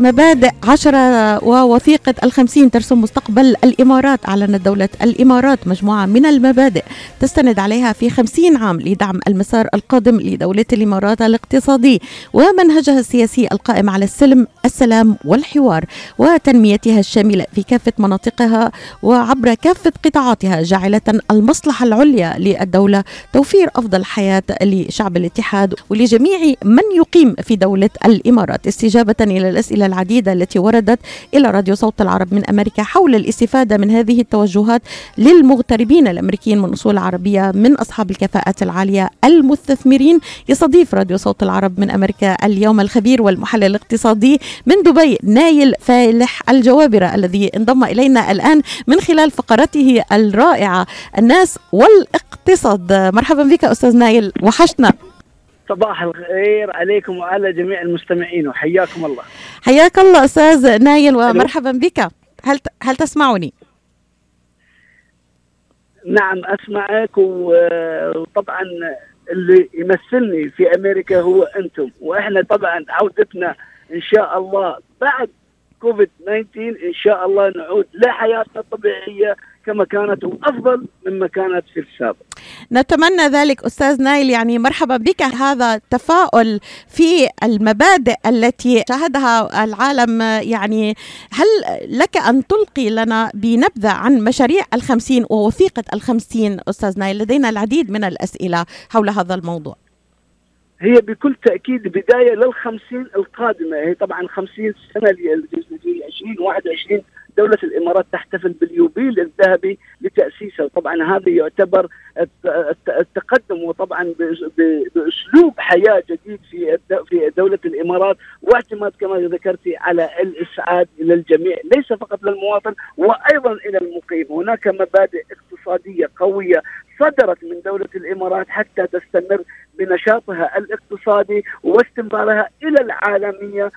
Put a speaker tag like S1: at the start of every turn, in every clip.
S1: مبادئ عشرة ووثيقة الخمسين ترسم مستقبل الإمارات أعلنت دولة الإمارات مجموعة من المبادئ تستند عليها في خمسين عام لدعم المسار القادم لدولة الإمارات الاقتصادي ومنهجها السياسي القائم على السلم السلام والحوار وتنميتها الشاملة في كافة مناطقها وعبر كافة قطاعاتها جاعلة المصلحة العليا للدولة توفير أفضل حياة لشعب الاتحاد ولجميع من يقيم في دولة الإمارات. استجابة إلى الأسئلة العديدة التي وردت إلى راديو صوت العرب من أمريكا حول الاستفادة من هذه التوجهات للمغتربين الأمريكيين من أصول عربية من أصحاب الكفاءات العالية المستثمرين. يستضيف راديو صوت العرب من أمريكا اليوم الخبير والمحلل الاقتصادي من دبي نايل فالح الجوابرة الذي انضم إلينا الآن من خلال فقرته الرائعة الناس والإقتصاد. مرحبا بك أستاذ نايل وحشنا.
S2: صباح الخير عليكم وعلى جميع المستمعين وحياكم الله.
S1: حياك الله أستاذ نايل ومرحبا بك. هل هل تسمعني؟
S2: نعم أسمعك وطبعا اللي يمثلني في أمريكا هو أنتم. وإحنا طبعا عودتنا إن شاء الله بعد كوفيد 19 إن شاء الله نعود لحياتنا الطبيعية كما كانت وافضل مما كانت في السابق.
S1: نتمنى ذلك أستاذ نايل يعني مرحبا بك هذا التفاؤل في المبادئ التي شاهدها العالم يعني هل لك أن تلقي لنا بنبذة عن مشاريع الخمسين ووثيقة الخمسين أستاذ نايل لدينا العديد من الأسئلة حول هذا الموضوع.
S2: هي بكل تأكيد بداية للخمسين القادمة هي طبعا 50 سنة ل 2021 دولة الإمارات تحتفل باليوبيل الذهبي لتأسيسها. طبعا هذا يعتبر التقدم وطبعا بأسلوب حياة جديد في في دولة الإمارات. واعتماد كما ذكرتي على الإسعاد إلى الجميع ليس فقط للمواطن وأيضا إلى المقيم. هناك مبادئ اقتصادية قوية صدرت من دولة الإمارات حتى تستمر بنشاطها الاقتصادي واستمرارها إلى العالمية.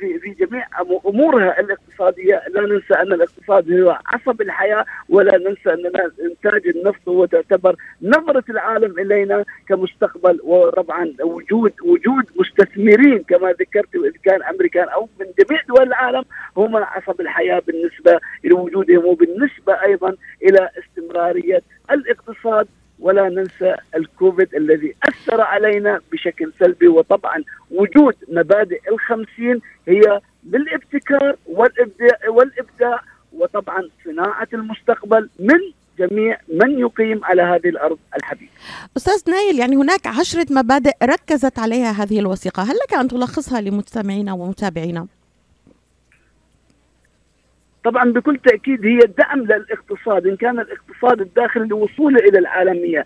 S2: في جميع أمورها الاقتصادية. لا ننسى أن الاقتصاد هو عصب الحياة ولا ننسى أن إنتاج النفط هو تعتبر نظرة العالم إلينا كمستقبل. وطبعا وجود وجود مستثمرين كما ذكرت اذا كان أمريكان أو من جميع دول العالم هم عصب الحياة بالنسبة لوجودهم وبالنسبة أيضا إلى استمرارية الاقتصاد. ولا ننسى الكوفيد الذي أثر علينا بشكل سلبي. وطبعا وجود مبادئ الخمسين هي بالابتكار والإبداع, والإبداع وطبعا صناعة المستقبل من جميع من يقيم على هذه الأرض الحبيبه.
S1: أستاذ نايل يعني هناك عشرة مبادئ ركزت عليها هذه الوثيقة، هل لك أن تلخصها لمستمعينا ومتابعينا؟
S2: طبعا بكل تأكيد هي دعم للاقتصاد إن كان الاقتصاد الداخلي لوصوله إلى العالمية.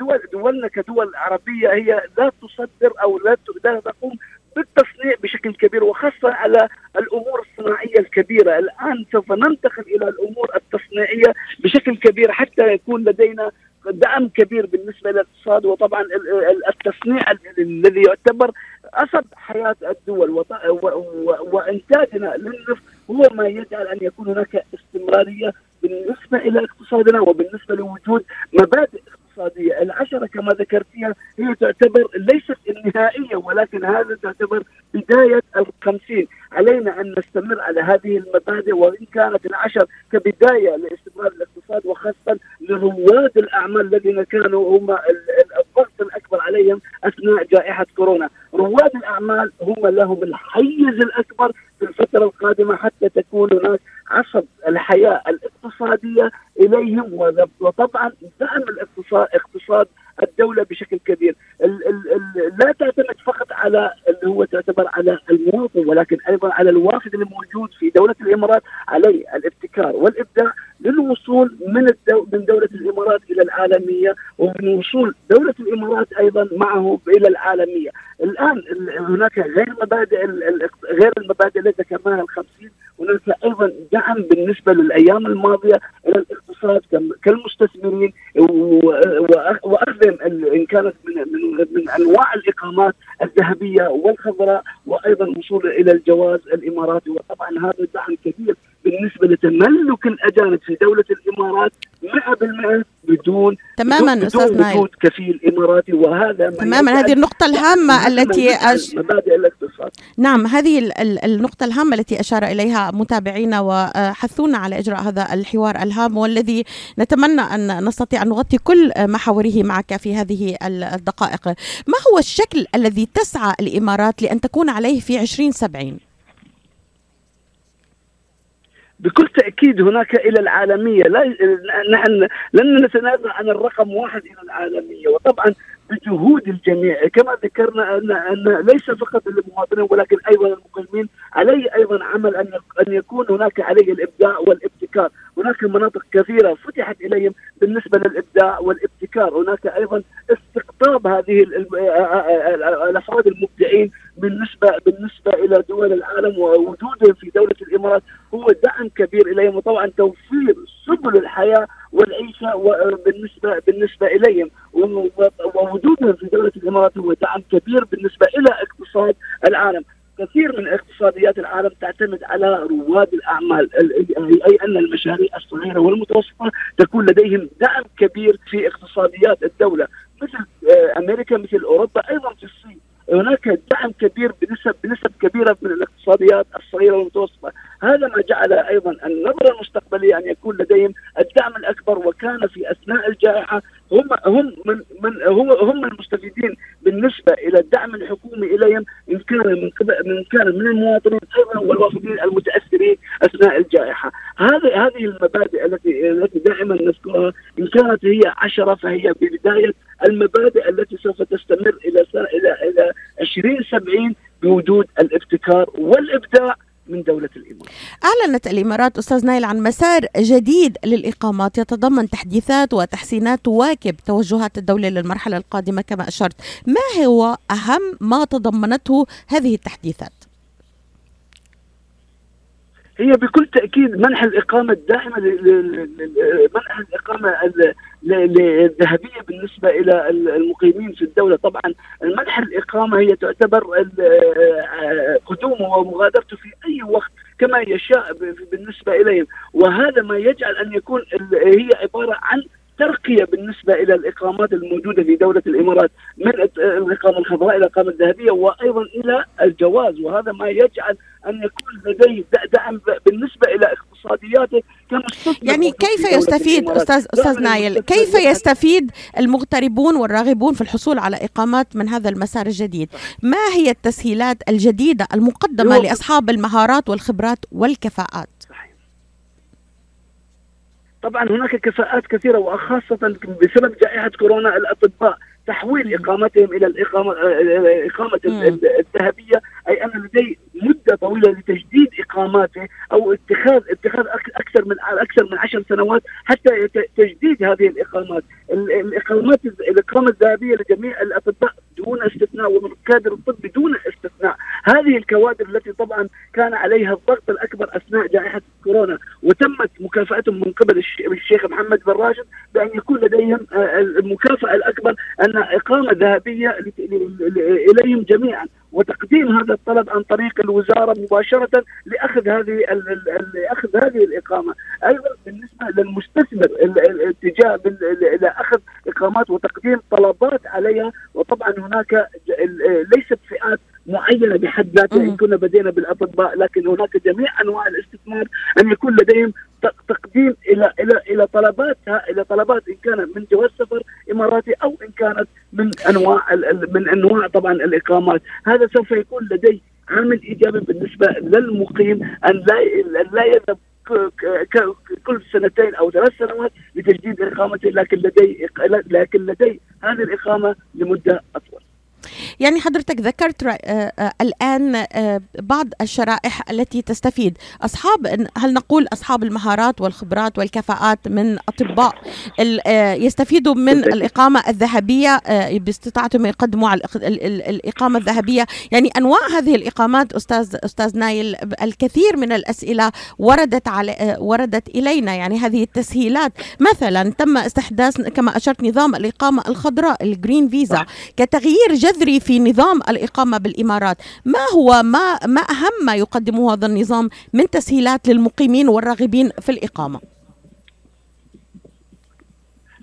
S2: دول دولنا كدول عربية هي لا تصدر أو لا تقوم بالتصنيع بشكل كبير وخاصة على الأمور الصناعية الكبيرة، الآن سوف ننتقل إلى الأمور التصنيعية بشكل كبير حتى يكون لدينا دعم كبير بالنسبة للاقتصاد وطبعا التصنيع الذي يعتبر عصب حياة الدول وإنتاجنا للنفط هو ما يجعل أن يكون هناك استمرارية بالنسبة إلى اقتصادنا وبالنسبة لوجود مبادئ اقتصادية، العشرة كما ذكرتيها هي تعتبر ليست النهائية ولكن هذا تعتبر بداية الخمسين، علينا أن نستمر على هذه المبادئ وإن كانت العشر كبداية لاستمرار الاقتصاد وخاصة لرواد الأعمال الذين كانوا هم الضغط الأكبر عليهم أثناء جائحة كورونا، رواد الأعمال هم لهم الحيز الأكبر في الفترة القادمة حتى تكون هناك عصب الحياة الاقتصادية إليهم وطبعا دعم الاقتصاد اقتصاد الدولة بشكل كبير. ال ال ال لا تعتمد فقط على اللي هو تعتبر على المواطن ولكن أيضا على الوافد الموجود في دولة الإمارات عليه الابتكار والإبداع. للوصول من الدو من دولة الإمارات إلى العالمية ومن وصول دولة الإمارات أيضا معه إلى العالمية. الآن هناك غير مبادئ غير المبادئ التي ذكرناها الخمسين هناك أيضا دعم بالنسبة للأيام الماضية إلى الاقتصاد كالمستثمرين وأخذهم إن كانت من من, من أنواع الإقامات الذهبية والخضراء وأيضا وصول إلى الجواز الإماراتي وطبعا هذا دعم كبير بالنسبة لتملك الأجانب في دولة الإمارات 100% بدون
S1: تماما أستاذ
S2: نايل وجود كفيل إماراتي وهذا
S1: تماما هذه النقطة الهامة التي
S2: أش... مبادئ الاقتصاد
S1: نعم هذه النقطة الهامة التي أشار إليها متابعينا وحثونا على إجراء هذا الحوار الهام والذي نتمنى أن نستطيع أن نغطي كل محاوره معك في هذه الدقائق. ما هو الشكل الذي تسعى الإمارات لأن تكون عليه في 2070
S2: بكل تاكيد هناك إلى العالميه لا نحن لن نتنازل عن الرقم واحد إلى العالميه وطبعا بجهود الجميع كما ذكرنا ان ان ليس فقط المواطنين ولكن أيضا المقيمين عليه أيضا عمل ان ان يكون هناك عليه الابداع والابتكار، هناك مناطق كثيره فتحت اليهم بالنسبة للابداع والابتكار، هناك أيضا استقطاب هذه الافراد المبدعين بالنسبة بالنسبة إلى دول العالم ووجودهم في دولة الإمارات هو دعم كبير إليهم وطبعا توفير سبل الحياة والعيشة بالنسبة بالنسبة إليهم. ووجودهم في دولة الإمارات هو دعم كبير بالنسبة إلى اقتصاد العالم. كثير من اقتصاديات العالم تعتمد على رواد الأعمال أي أن المشاريع الصغيرة والمتوسطة تكون لديهم دعم كبير في اقتصاديات الدولة. مثل آه، أمريكا مثل أوروبا أيضا في الصين. هناك دعم كبير بنسب بنسب كبيرة من الاقتصاديات الصغيرة والمتوسطة، هذا ما جعل أيضا النظرة المستقبلية أن يكون لديهم الدعم الأكبر وكان في أثناء الجائحة هم هم من من هو هم المستفيدين بالنسبة إلى الدعم الحكومي إليهم إن كان من من كان من المواطنين أيضا والوافدين المتأثرين أثناء الجائحة، هذه هذه المبادئ التي التي دائما نذكرها إن كانت هي عشرة فهي بداية المبادئ التي سوف تستمر إلى سنة إلى إلى 2070 بوجود الابتكار والإبداع من دولة الإمارات.
S1: أعلنت الإمارات أستاذ نايل عن مسار جديد للإقامات. يتضمن تحديثات وتحسينات تواكب توجهات الدولة للمرحلة القادمة كما أشرت. ما هو أهم ما تضمنته هذه التحديثات؟
S2: هي بكل تأكيد منح الإقامة الدائمه منح الإقامة الذهبيه بالنسبة إلى المقيمين في الدولة. طبعا منح الإقامة هي تعتبر قدومه ومغادرته في أي وقت كما يشاء بالنسبة إليهم. وهذا ما يجعل أن يكون هي عبارة عن ترقية بالنسبة إلى الإقامات الموجودة في دولة الإمارات من الإقامة الخضراء إلى الإقامة الذهبية وأيضا إلى الجواز وهذا ما يجعل أن يكون لديه دعم بالنسبة إلى اقتصادياته
S1: كمستثمر يعني كيف يستفيد أستاذ أستاذ نايل كيف يستفيد المغتربون والراغبون في الحصول على إقامات من هذا المسار الجديد؟ ما هي التسهيلات الجديدة المقدمة لأصحاب المهارات والخبرات والكفاءات؟
S2: طبعا هناك كفاءات كثيرة وخاصة بسبب جائحة كورونا الأطباء تحويل إقامتهم إلى الإقامة إقامة الذهبية أي أن لدي مدة طويلة لتجديد إقاماته أو اتخاذ اتخاذ أكثر من أكثر من عشر سنوات حتى تجديد هذه الإقامات. الإقامات الإقامة الذهبية لجميع الأطباء دون استثناء ومن كادر الطب دون هذه الكوادر التي طبعا كان عليها الضغط الأكبر أثناء جائحة كورونا وتمت مكافأتهم من قبل الشيخ محمد بن راشد بأن يكون لديهم آه، المكافأة الأكبر أن إقامة ذهبية إليهم جميعا. وتقديم هذا الطلب عن طريق الوزارة مباشرة لأخذ هذه لأخذ هذه الإقامة، أيضا بالنسبة للمستثمر الاتجاه إلى أخذ إقامات وتقديم طلبات عليها وطبعا هناك ليست فئات معينه بحد ذاتها. إن كنا بدينا بالأطباء لكن هناك جميع أنواع الاستثمار أن يكون لديهم تقديم إلى إلى إلى طلباتها إلى طلبات إن كانت من جواز سفر إماراتي أو إن كانت من أنواع من أنواع طبعا الإقامات، هذا سوف يكون لدي عامل إيجابي بالنسبة للمقيم أن لا لا يذهب كل سنتين أو ثلاث سنوات لتجديد إقامته لكن لدي لكن لدي هذه الإقامة لمدة أطول.
S1: يعني حضرتك ذكرت آه، آه، الآن آه، بعض الشرائح التي تستفيد. أصحاب هل نقول أصحاب المهارات والخبرات والكفاءات من أطباء يستفيدوا من الإقامة الذهبية باستطاعتهم يقدموا على الإقامة الذهبية؟ يعني أنواع هذه الإقامات أستاذ أستاذ نايل الكثير من الأسئلة وردت على وردت إلينا. يعني هذه التسهيلات مثلا تم استحداث كما أشرت نظام الإقامة الخضراء الجرين فيزا كتغيير جذري يثري في نظام الإقامة بالإمارات. ما هو ما, ما أهم ما يقدمه هذا النظام من تسهيلات للمقيمين والراغبين في الإقامة؟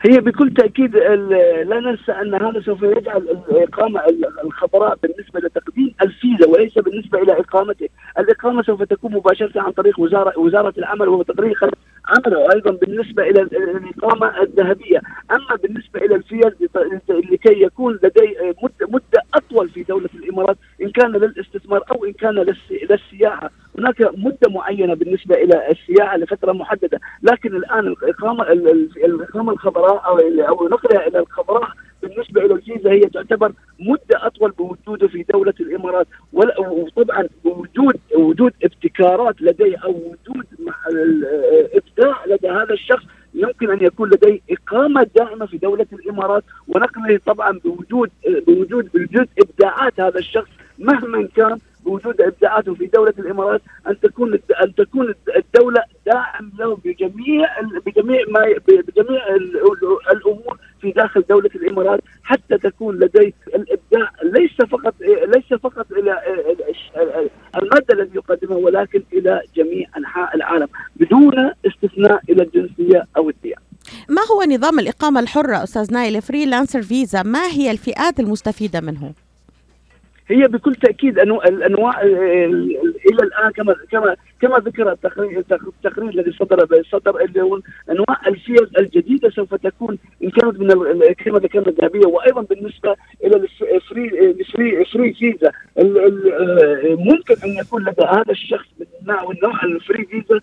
S2: هي بكل تأكيد لا ننسى أن هذا سوف يجعل الاقامه الخضراء بالنسبة لتقديم الفيزا وليس بالنسبة إلى إقامته، الإقامة سوف تكون مباشرة عن طريق وزاره وزارة العمل وتقرير عمله وأيضا بالنسبة إلى الإقامة الذهبية، أما بالنسبة إلى الفيز لكي يكون لدي مدة أطول في دولة الإمارات إن كان للاستثمار أو إن كان للسياحة، هناك مدة معينة بالنسبة إلى السياحة لفترة محددة، لكن الآن الاقامه الإقامة الخضراء أو أو نقلها إلى الخضراء بالنسبة إلى الفيزا هي تعتبر مدة أطول بوجوده في دولة الإمارات. وطبعا بوجود وجود ابتكارات لديه أو وجود إبداع لدى هذا الشخص يمكن أن يكون لديه إقامة دائمة في دولة الإمارات. ونقله طبعا بوجود بوجود بوجود إبداعات هذا الشخص مهما كان بوجود ابداعاته في دولة الإمارات أن تكون أن تكون الدولة داعم له بجميع بجميع ما بجميع الأمور في داخل دولة الإمارات حتى تكون لديه الإبداع ليس فقط ليس فقط إلى المادة التي يقدمها ولكن إلى جميع أنحاء العالم بدون استثناء إلى الجنسية أو الديانه.
S1: ما هو نظام الإقامة الحرة أستاذ نايل freelancer visa ما هي الفئات المستفيدة منه؟
S2: هي بكل تأكيد انواع الأنواع إلى الآن كما كما كما ذكر التقرير التقرير الذي صدر صدر أنواع الفيز الجديدة سوف تكون إن كانت من كما ذكرنا الذهبية وأيضا بالنسبة إلى ال free ال free free visa. ممكن أن يكون لدى هذا الشخص من النوع ال free visa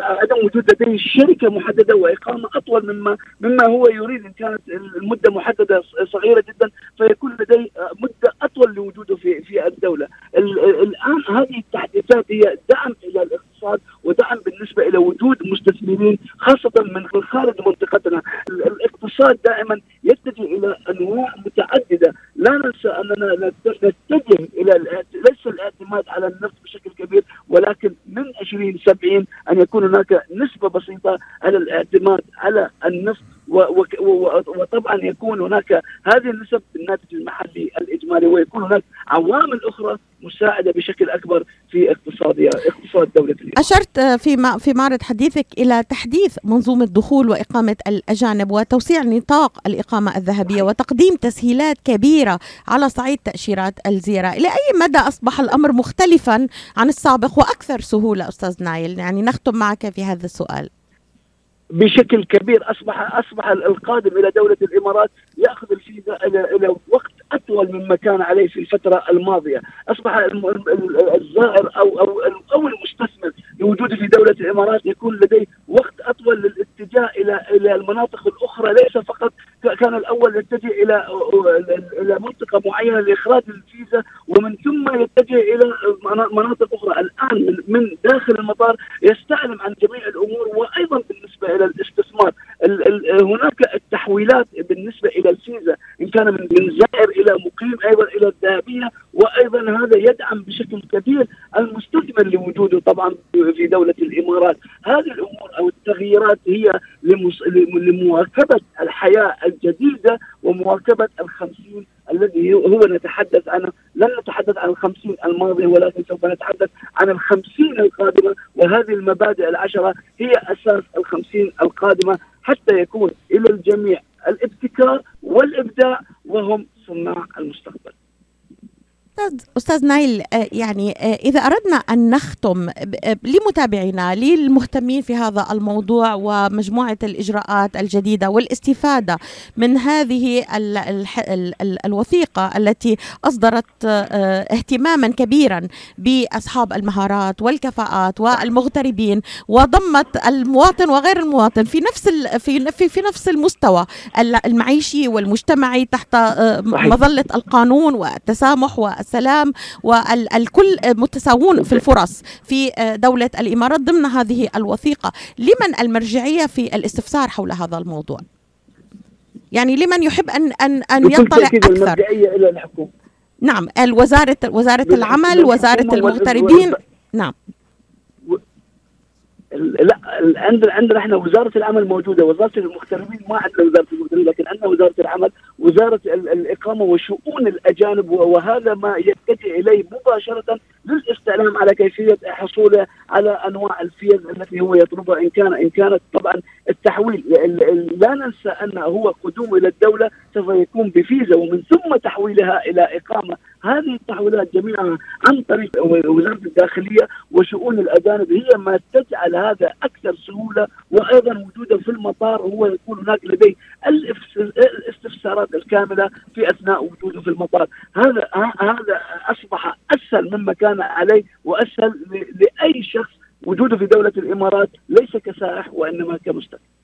S2: عدم وجود لديه شركة محددة وإقامة أطول مما مما هو يريد. إن كانت المدة محددة صغيرة جدا فيكون لديه مدة أطول لوجوده في في الدولة. الآن هذه التحديثات هي دعم إلى الاقتصاد ودعم بالنسبة إلى وجود مستثمرين خاصة من خارج منطقتنا. الاقتصاد دائما يتجه إلى أنواع متعددة. لا ننسى أننا نتجه إلى ليس الاعتماد على النفط بشكل كبير ولكن من 2070 أن يكون هناك نسبة بسيطة على الاعتماد على النفط وطبعا يكون هناك هذه النسب بالناتج المحلي الإجمالي ويكون هناك عوامل أخرى مساعدة بشكل أكبر في اقتصاد اقتصاد دولة اليمن.
S1: أشرت في في معرض حديثك إلى تحديث منظومة دخول وإقامة الأجانب وتوسيع نطاق الإقامة الذهبية وتقديم تسهيلات كبيرة على صعيد تأشيرات الزيارة، إلى أي مدى أصبح الأمر مختلفا عن السابق وأكثر سهولة أستاذ نايل؟ يعني نختم معك في هذا السؤال.
S2: بشكل كبير اصبح أصبح القادم إلى دولة الإمارات يأخذ الفيزا إلى إلى وقت أطول مما كان عليه في الفترة الماضية، أصبح الزائر أو أو أو المستثمر لوجوده في دولة الإمارات يكون لديه وقت أطول للاتجاه إلى إلى المناطق الأخرى. ليس فقط كان الأول يتجه إلى إلى منطقة معينة لإخراج الفيزا ومن ثم يتجه إلى مناطق أخرى، الآن من داخل المطار يستعلم عن جميع الأمور وأيضا بالنسبة إلى الاستثمار، هناك التحويلات بالنسبة إلى الفيزا إن كان من زائر إلى مقيم أيضا إلى الذهبية وأيضا هذا يدعم بشكل كبير المستثمر لوجوده طبعا في دولة الإمارات، هذه الأمور أو التغييرات هي لمواكبة الحياة الجديدة ومواكبة الخمسين الذي هو نتحدث عنه لن نتحدث عن الخمسين الماضية ولكن سوف نتحدث عن الخمسين القادمة وهذه المبادئ العشرة هي أساس الخمسين القادمة حتى يكون إلى الجميع الابتكار والإبداع وهم صناع المستقبل.
S1: أستاذ أستاذ نايل يعني إذا أردنا أن نختم لمتابعينا للمهتمين في هذا الموضوع ومجموعة الإجراءات الجديدة والاستفادة من هذه ال ال ال الوثيقة التي أصدرت اهتماما كبيرا بأصحاب المهارات والكفاءات والمغتربين وضمت المواطن وغير المواطن في نفس في في, في نفس المستوى المعيشي والمجتمعي تحت مظلة القانون والتسامح السلام والكل متساوون في الفرص في دولة الإمارات ضمن هذه الوثيقة. لمن المرجعية في الاستفسار حول هذا الموضوع؟ يعني لمن يحب أن أن أن يطلع أكثر؟
S2: إلى الحكومة.
S1: نعم الوزارة وزارة العمل وزارة المغتربين. نعم.
S2: لا عندنا عندنا إحنا وزارة العمل موجودة وزارة المغتربين ما عندنا وزارة المغتربين لكن عندنا وزارة العمل وزارة الإقامة وشؤون الأجانب وهذا ما يتجه إليه مباشرة للاستعلام على كيفية حصوله على أنواع الفيز التي هو يطلبها إن كان إن كانت طبعا التحويل لا ننسى أن هو قدوم إلى الدولة سوف يكون بفيزا ومن ثم تحويلها إلى إقامة. هذه التحويلات جميعها عن طريق وزارة الداخلية وشؤون الأجانب. هي ما تجعل هذا أكثر سهولة وأيضا وجوده في المطار. هو يكون هناك لديه الاستفسارات الكاملة في أثناء وجوده في المطار. هذا هذا أصبح أسهل مما كان عليه وأسهل لأي شخص. وجوده في دولة الإمارات ليس كسائح وإنما كمستثمر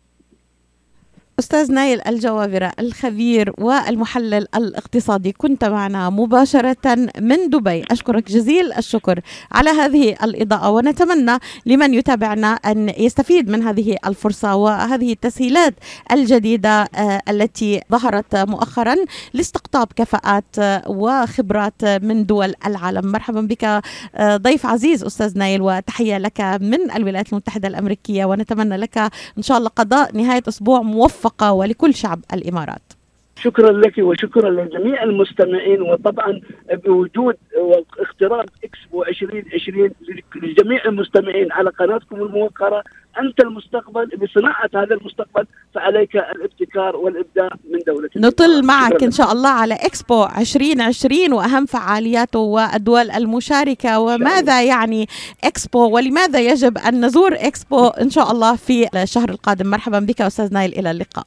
S1: أستاذ نايل الجوابرة الخبير والمحلل الاقتصادي كنت معنا مباشرة من دبي. أشكرك جزيل الشكر على هذه الإضاءة ونتمنى لمن يتابعنا أن يستفيد من هذه الفرصة وهذه التسهيلات الجديدة آه، التي ظهرت مؤخرا لاستقطاب كفاءات وخبرات من دول العالم. مرحبا بك آه، ضيف عزيز أستاذ نايل وتحية لك من الولايات المتحدة الأمريكية ونتمنى لك إن شاء الله قضاء نهاية أسبوع موفق. موفقة ولكل شعب الإمارات.
S2: شكرا لك وشكرا لجميع المستمعين وطبعا بوجود واقتراب اكسبو 2020 لجميع المستمعين على قناتكم الموقرة. أنت المستقبل بصناعة هذا المستقبل فعليك الابتكار والإبداع من دولة
S1: نطل معك إن شاء الله على إكسبو 2020 وأهم فعالياته والدول المشاركة. وماذا يعني إكسبو؟ ولماذا يجب أن نزور إكسبو إن شاء الله في الشهر القادم؟ مرحبا بك أستاذ نايل إلى اللقاء.